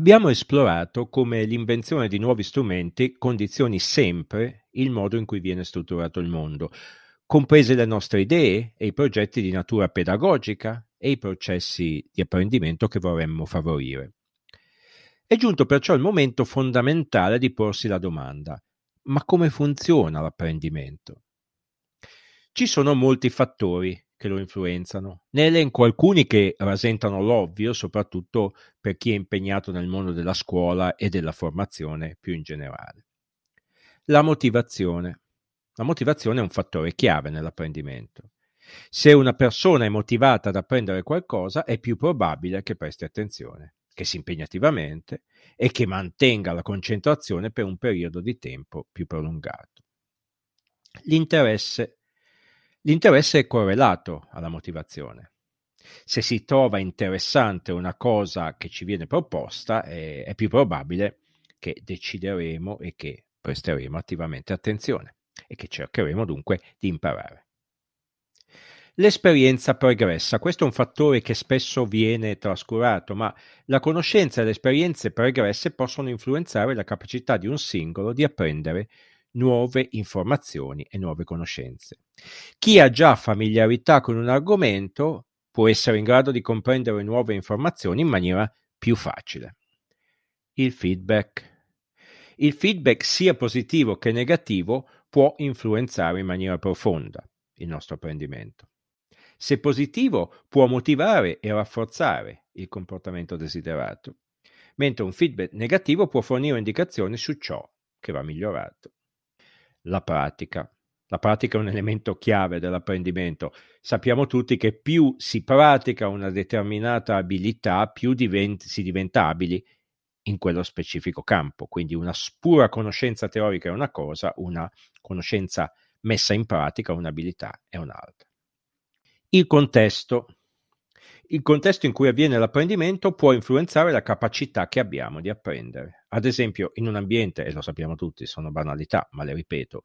Abbiamo esplorato come l'invenzione di nuovi strumenti condizioni sempre il modo in cui viene strutturato il mondo, comprese le nostre idee e i progetti di natura pedagogica e i processi di apprendimento che vorremmo favorire. È giunto perciò il momento fondamentale di porsi la domanda, ma come funziona l'apprendimento? Ci sono molti fattori che lo influenzano. Ne elenco alcuni che rasentano l'ovvio, soprattutto per chi è impegnato nel mondo della scuola e della formazione più in generale. La motivazione. La motivazione è un fattore chiave nell'apprendimento. Se una persona è motivata ad apprendere qualcosa, è più probabile che presti attenzione, che si impegni attivamente e che mantenga la concentrazione per un periodo di tempo più prolungato. L'interesse L'interesse è correlato alla motivazione. Se si trova interessante una cosa che ci viene proposta, è, è più probabile che decideremo e che presteremo attivamente attenzione e che cercheremo dunque di imparare. L'esperienza pregressa, questo è un fattore che spesso viene trascurato, ma la conoscenza e le esperienze pregresse possono influenzare la capacità di un singolo di apprendere nuove informazioni e nuove conoscenze. Chi ha già familiarità con un argomento può essere in grado di comprendere nuove informazioni in maniera più facile. Il feedback. Il feedback sia positivo che negativo può influenzare in maniera profonda il nostro apprendimento. Se positivo può motivare e rafforzare il comportamento desiderato, mentre un feedback negativo può fornire indicazioni su ciò che va migliorato la pratica. La pratica è un elemento chiave dell'apprendimento. Sappiamo tutti che più si pratica una determinata abilità, più diventi, si diventa abili in quello specifico campo. Quindi una pura conoscenza teorica è una cosa, una conoscenza messa in pratica, un'abilità è un'altra. Il contesto. Il contesto in cui avviene l'apprendimento può influenzare la capacità che abbiamo di apprendere. Ad esempio, in un ambiente, e lo sappiamo tutti, sono banalità, ma le ripeto,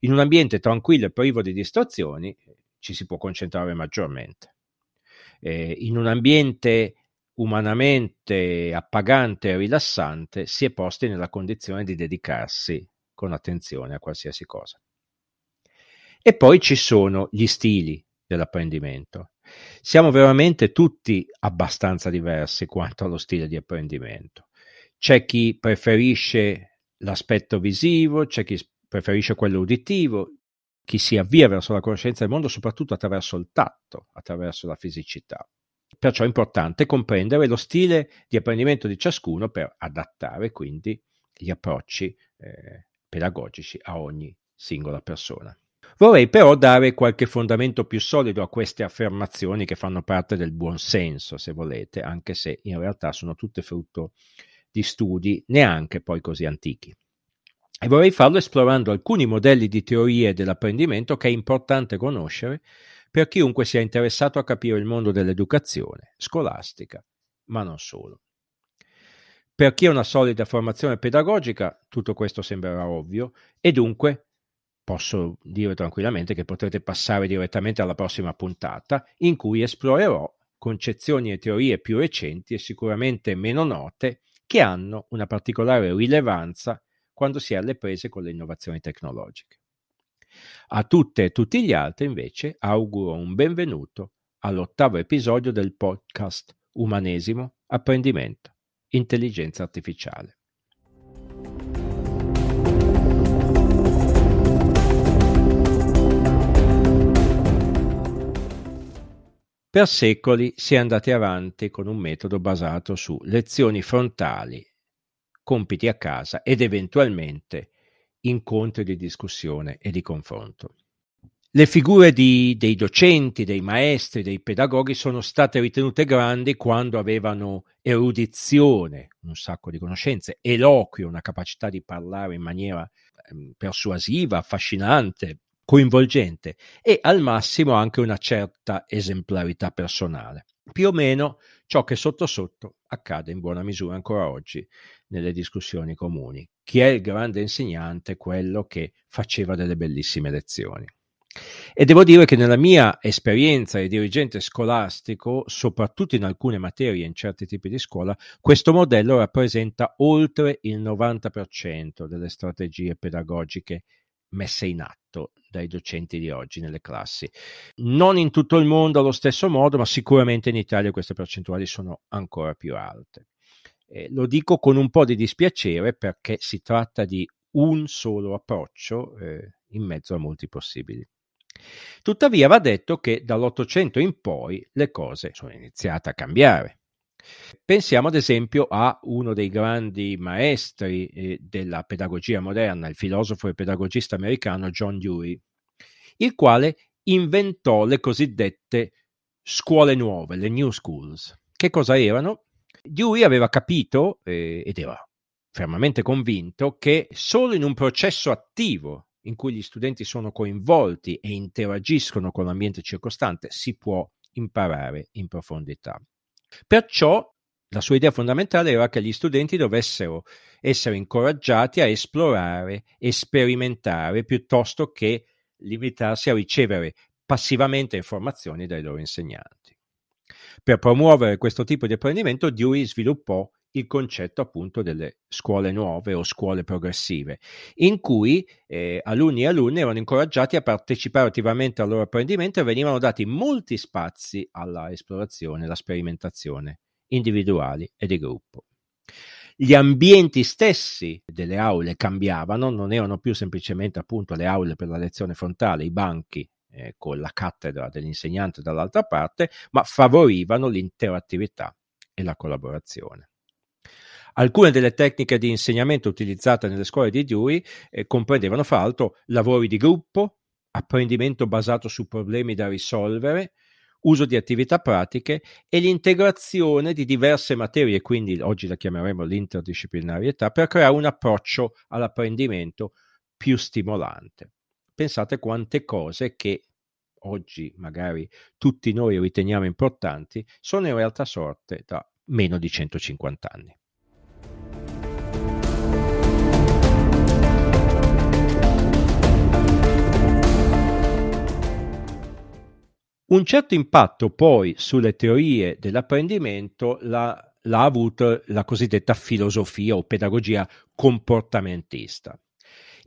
in un ambiente tranquillo e privo di distrazioni ci si può concentrare maggiormente. Eh, in un ambiente umanamente appagante e rilassante si è posti nella condizione di dedicarsi con attenzione a qualsiasi cosa. E poi ci sono gli stili dell'apprendimento. Siamo veramente tutti abbastanza diversi quanto allo stile di apprendimento. C'è chi preferisce l'aspetto visivo, c'è chi preferisce quello uditivo, chi si avvia verso la conoscenza del mondo soprattutto attraverso il tatto, attraverso la fisicità. Perciò è importante comprendere lo stile di apprendimento di ciascuno per adattare quindi gli approcci eh, pedagogici a ogni singola persona. Vorrei però dare qualche fondamento più solido a queste affermazioni che fanno parte del buon senso, se volete, anche se in realtà sono tutte frutto di studi neanche poi così antichi. E vorrei farlo esplorando alcuni modelli di teorie dell'apprendimento che è importante conoscere per chiunque sia interessato a capire il mondo dell'educazione scolastica, ma non solo. Per chi ha una solida formazione pedagogica, tutto questo sembrerà ovvio e dunque posso dire tranquillamente che potrete passare direttamente alla prossima puntata in cui esplorerò concezioni e teorie più recenti e sicuramente meno note che hanno una particolare rilevanza quando si è alle prese con le innovazioni tecnologiche. A tutte e tutti gli altri, invece, auguro un benvenuto all'ottavo episodio del podcast Umanesimo, Apprendimento, Intelligenza Artificiale. Per secoli si è andati avanti con un metodo basato su lezioni frontali, compiti a casa ed eventualmente incontri di discussione e di confronto. Le figure di, dei docenti, dei maestri, dei pedagoghi sono state ritenute grandi quando avevano erudizione, un sacco di conoscenze, eloquio, una capacità di parlare in maniera eh, persuasiva, affascinante, coinvolgente e al massimo anche una certa esemplarità personale. Più o meno ciò che sotto sotto accade in buona misura ancora oggi nelle discussioni comuni. Chi è il grande insegnante? Quello che faceva delle bellissime lezioni. E devo dire che nella mia esperienza di dirigente scolastico, soprattutto in alcune materie, in certi tipi di scuola, questo modello rappresenta oltre il 90% delle strategie pedagogiche messe in atto dai docenti di oggi nelle classi. Non in tutto il mondo allo stesso modo, ma sicuramente in Italia queste percentuali sono ancora più alte. Eh, lo dico con un po' di dispiacere perché si tratta di un solo approccio eh, in mezzo a molti possibili. Tuttavia va detto che dall'Ottocento in poi le cose sono iniziate a cambiare. Pensiamo ad esempio a uno dei grandi maestri eh, della pedagogia moderna, il filosofo e pedagogista americano John Dewey, il quale inventò le cosiddette scuole nuove, le new schools. Che cosa erano? Dewey aveva capito eh, ed era fermamente convinto che solo in un processo attivo in cui gli studenti sono coinvolti e interagiscono con l'ambiente circostante si può imparare in profondità. Perciò la sua idea fondamentale era che gli studenti dovessero essere incoraggiati a esplorare sperimentare piuttosto che limitarsi a ricevere passivamente informazioni dai loro insegnanti. Per promuovere questo tipo di apprendimento, Dewey sviluppò il concetto appunto delle scuole nuove o scuole progressive, in cui eh, alunni e alunne erano incoraggiati a partecipare attivamente al loro apprendimento e venivano dati molti spazi alla esplorazione, alla sperimentazione individuali e di gruppo. Gli ambienti stessi delle aule cambiavano, non erano più semplicemente appunto le aule per la lezione frontale, i banchi eh, con la cattedra dell'insegnante dall'altra parte, ma favorivano l'interattività e la collaborazione. Alcune delle tecniche di insegnamento utilizzate nelle scuole di Dewey eh, comprendevano fra l'altro lavori di gruppo, apprendimento basato su problemi da risolvere, uso di attività pratiche e l'integrazione di diverse materie, quindi oggi la chiameremo l'interdisciplinarietà, per creare un approccio all'apprendimento più stimolante. Pensate quante cose che oggi magari tutti noi riteniamo importanti sono in realtà sorte da meno di 150 anni. Un certo impatto poi sulle teorie dell'apprendimento l'ha, l'ha avuto la cosiddetta filosofia o pedagogia comportamentista.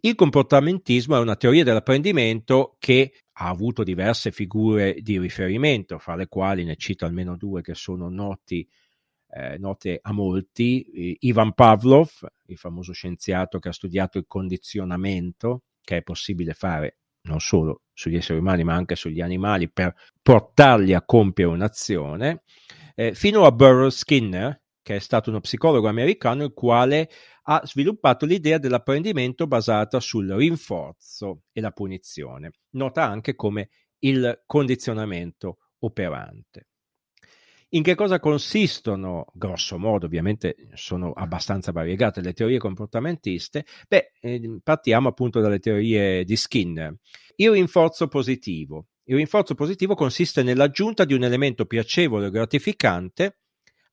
Il comportamentismo è una teoria dell'apprendimento che ha avuto diverse figure di riferimento, fra le quali ne cito almeno due che sono noti, eh, note a molti. Ivan Pavlov, il famoso scienziato che ha studiato il condizionamento, che è possibile fare non solo sugli esseri umani ma anche sugli animali per portarli a compiere un'azione, eh, fino a Burroughs Skinner, che è stato uno psicologo americano il quale ha sviluppato l'idea dell'apprendimento basata sul rinforzo e la punizione, nota anche come il condizionamento operante. In che cosa consistono, grosso modo, ovviamente sono abbastanza variegate le teorie comportamentiste? Beh, eh, partiamo appunto dalle teorie di Skinner. Il rinforzo positivo. Il rinforzo positivo consiste nell'aggiunta di un elemento piacevole o gratificante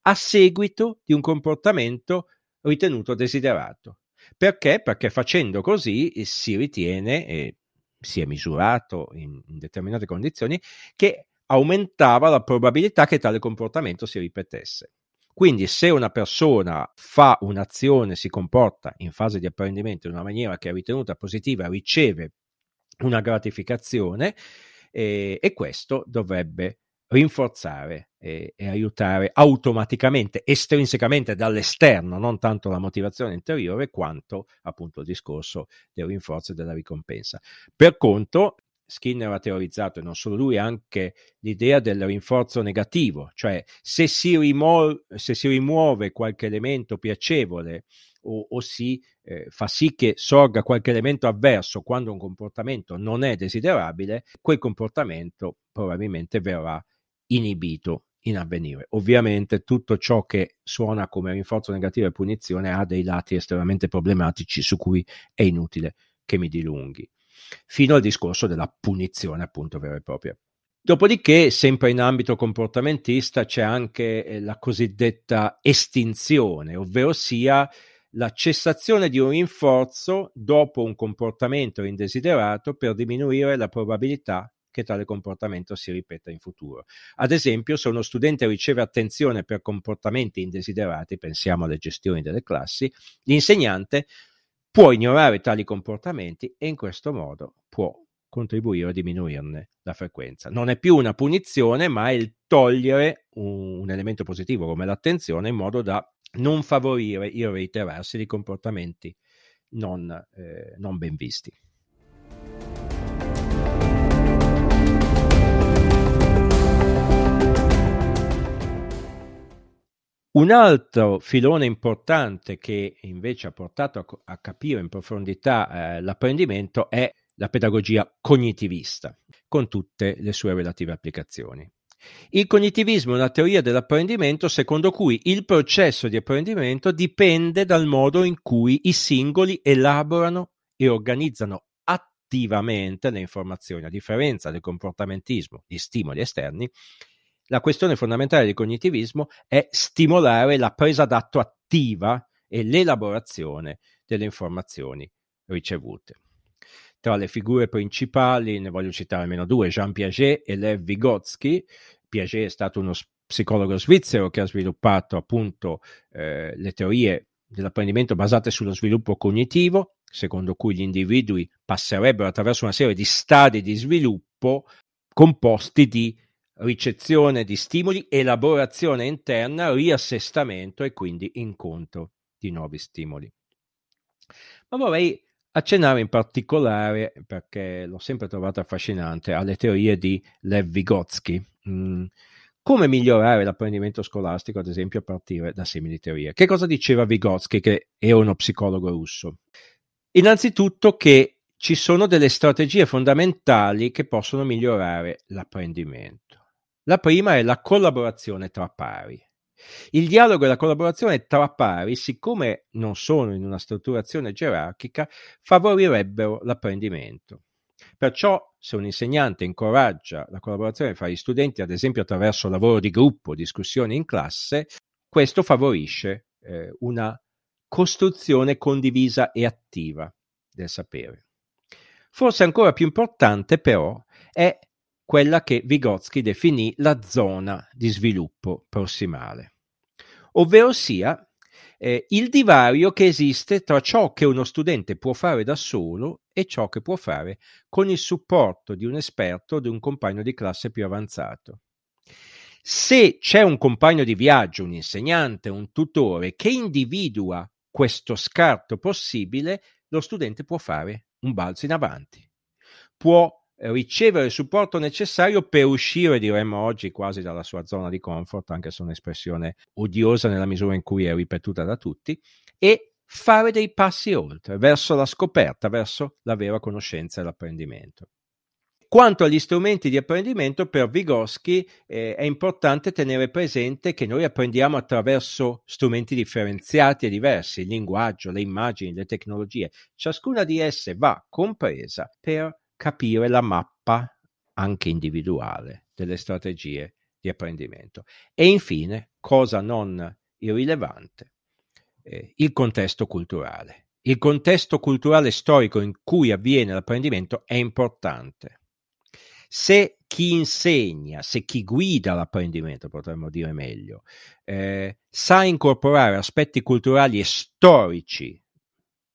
a seguito di un comportamento ritenuto desiderato. Perché? Perché facendo così si ritiene, e si è misurato in, in determinate condizioni, che aumentava la probabilità che tale comportamento si ripetesse. Quindi se una persona fa un'azione, si comporta in fase di apprendimento in una maniera che è ritenuta positiva, riceve una gratificazione eh, e questo dovrebbe rinforzare e, e, aiutare automaticamente, estrinsecamente dall'esterno, non tanto la motivazione interiore quanto appunto il discorso del rinforzo e della ricompensa. Per conto, Skinner ha teorizzato, e non solo lui, anche l'idea del rinforzo negativo, cioè se si, rimuo- se si rimuove qualche elemento piacevole o, o si eh, fa sì che sorga qualche elemento avverso quando un comportamento non è desiderabile, quel comportamento probabilmente verrà inibito in avvenire. Ovviamente tutto ciò che suona come rinforzo negativo e punizione ha dei lati estremamente problematici su cui è inutile che mi dilunghi fino al discorso della punizione appunto vera e propria. Dopodiché, sempre in ambito comportamentista, c'è anche eh, la cosiddetta estinzione, ovvero sia la cessazione di un rinforzo dopo un comportamento indesiderato per diminuire la probabilità che tale comportamento si ripeta in futuro. Ad esempio, se uno studente riceve attenzione per comportamenti indesiderati, pensiamo alle gestioni delle classi, l'insegnante può ignorare tali comportamenti e in questo modo può contribuire a diminuirne la frequenza. Non è più una punizione, ma è il togliere un, un elemento positivo come l'attenzione in modo da non favorire il reiterarsi di comportamenti non, eh, non ben visti. Un altro filone importante che invece ha portato a, a capire in profondità eh, l'apprendimento è la pedagogia cognitivista, con tutte le sue relative applicazioni. Il cognitivismo è una teoria dell'apprendimento secondo cui il processo di apprendimento dipende dal modo in cui i singoli elaborano e organizzano attivamente le informazioni, a differenza del comportamentismo di stimoli esterni. La questione fondamentale del cognitivismo è stimolare la presa d'atto attiva e l'elaborazione delle informazioni ricevute. Tra le figure principali ne voglio citare almeno due, Jean Piaget e Lev Vygotsky. Piaget è stato uno psicologo svizzero che ha sviluppato appunto eh, le teorie dell'apprendimento basate sullo sviluppo cognitivo, secondo cui gli individui passerebbero attraverso una serie di stadi di sviluppo composti di ricezione di stimoli, elaborazione interna, riassestamento e quindi incontro di nuovi stimoli. Ma vorrei accennare in particolare, perché l'ho sempre trovato affascinante, alle teorie di Lev Vygotsky. Mm. Come migliorare l'apprendimento scolastico, ad esempio, a partire da simili teorie? Che cosa diceva Vygotsky, che è uno psicologo russo? Innanzitutto che ci sono delle strategie fondamentali che possono migliorare l'apprendimento. La prima è la collaborazione tra pari. Il dialogo e la collaborazione tra pari, siccome non sono in una strutturazione gerarchica, favorirebbero l'apprendimento. Perciò, se un insegnante incoraggia la collaborazione fra gli studenti, ad esempio attraverso lavoro di gruppo, discussioni in classe, questo favorisce eh, una costruzione condivisa e attiva del sapere. Forse ancora più importante, però, è quella che Vygotsky definì la zona di sviluppo prossimale, ovvero sia eh, il divario che esiste tra ciò che uno studente può fare da solo e ciò che può fare con il supporto di un esperto o di un compagno di classe più avanzato. Se c'è un compagno di viaggio, un insegnante, un tutore che individua questo scarto possibile, lo studente può fare un balzo in avanti, può ricevere il supporto necessario per uscire, diremmo oggi, quasi dalla sua zona di comfort, anche se è un'espressione odiosa nella misura in cui è ripetuta da tutti, e fare dei passi oltre, verso la scoperta, verso la vera conoscenza e l'apprendimento. Quanto agli strumenti di apprendimento, per Vygotsky eh, è importante tenere presente che noi apprendiamo attraverso strumenti differenziati e diversi, il linguaggio, le immagini, le tecnologie. Ciascuna di esse va compresa per capire la mappa anche individuale delle strategie di apprendimento. E infine, cosa non irrilevante, eh, il contesto culturale. Il contesto culturale storico in cui avviene l'apprendimento è importante. Se chi insegna, se chi guida l'apprendimento, potremmo dire meglio, eh, sa incorporare aspetti culturali e storici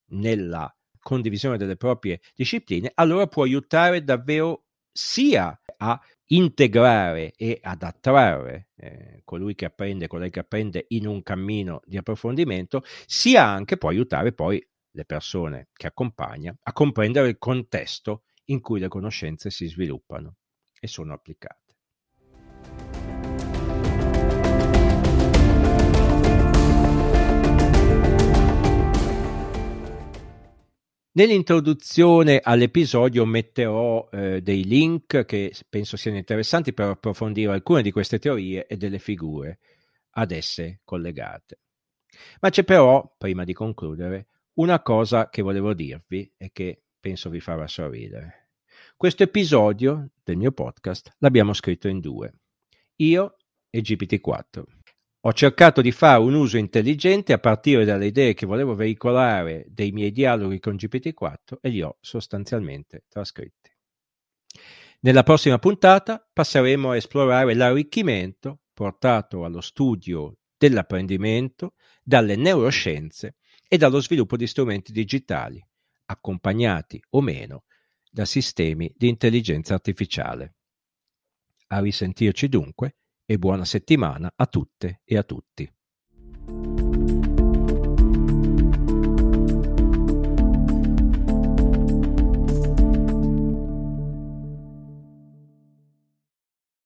nella condivisione delle proprie discipline, allora può aiutare davvero sia a integrare e ad attrarre eh, colui che apprende, colei che apprende in un cammino di approfondimento, sia anche può aiutare poi le persone che accompagna a comprendere il contesto in cui le conoscenze si sviluppano e sono applicate. Nell'introduzione all'episodio metterò eh, dei link che penso siano interessanti per approfondire alcune di queste teorie e delle figure ad esse collegate. Ma c'è però, prima di concludere, una cosa che volevo dirvi e che penso vi farà sorridere. Questo episodio del mio podcast l'abbiamo scritto in due, io e GPT-4. Ho cercato di fare un uso intelligente a partire dalle idee che volevo veicolare dei miei dialoghi con GPT-4 e li ho sostanzialmente trascritti. Nella prossima puntata passeremo a esplorare l'arricchimento portato allo studio dell'apprendimento dalle neuroscienze e dallo sviluppo di strumenti digitali, accompagnati o meno da sistemi di intelligenza artificiale. A risentirci dunque e buona settimana a tutte e a tutti.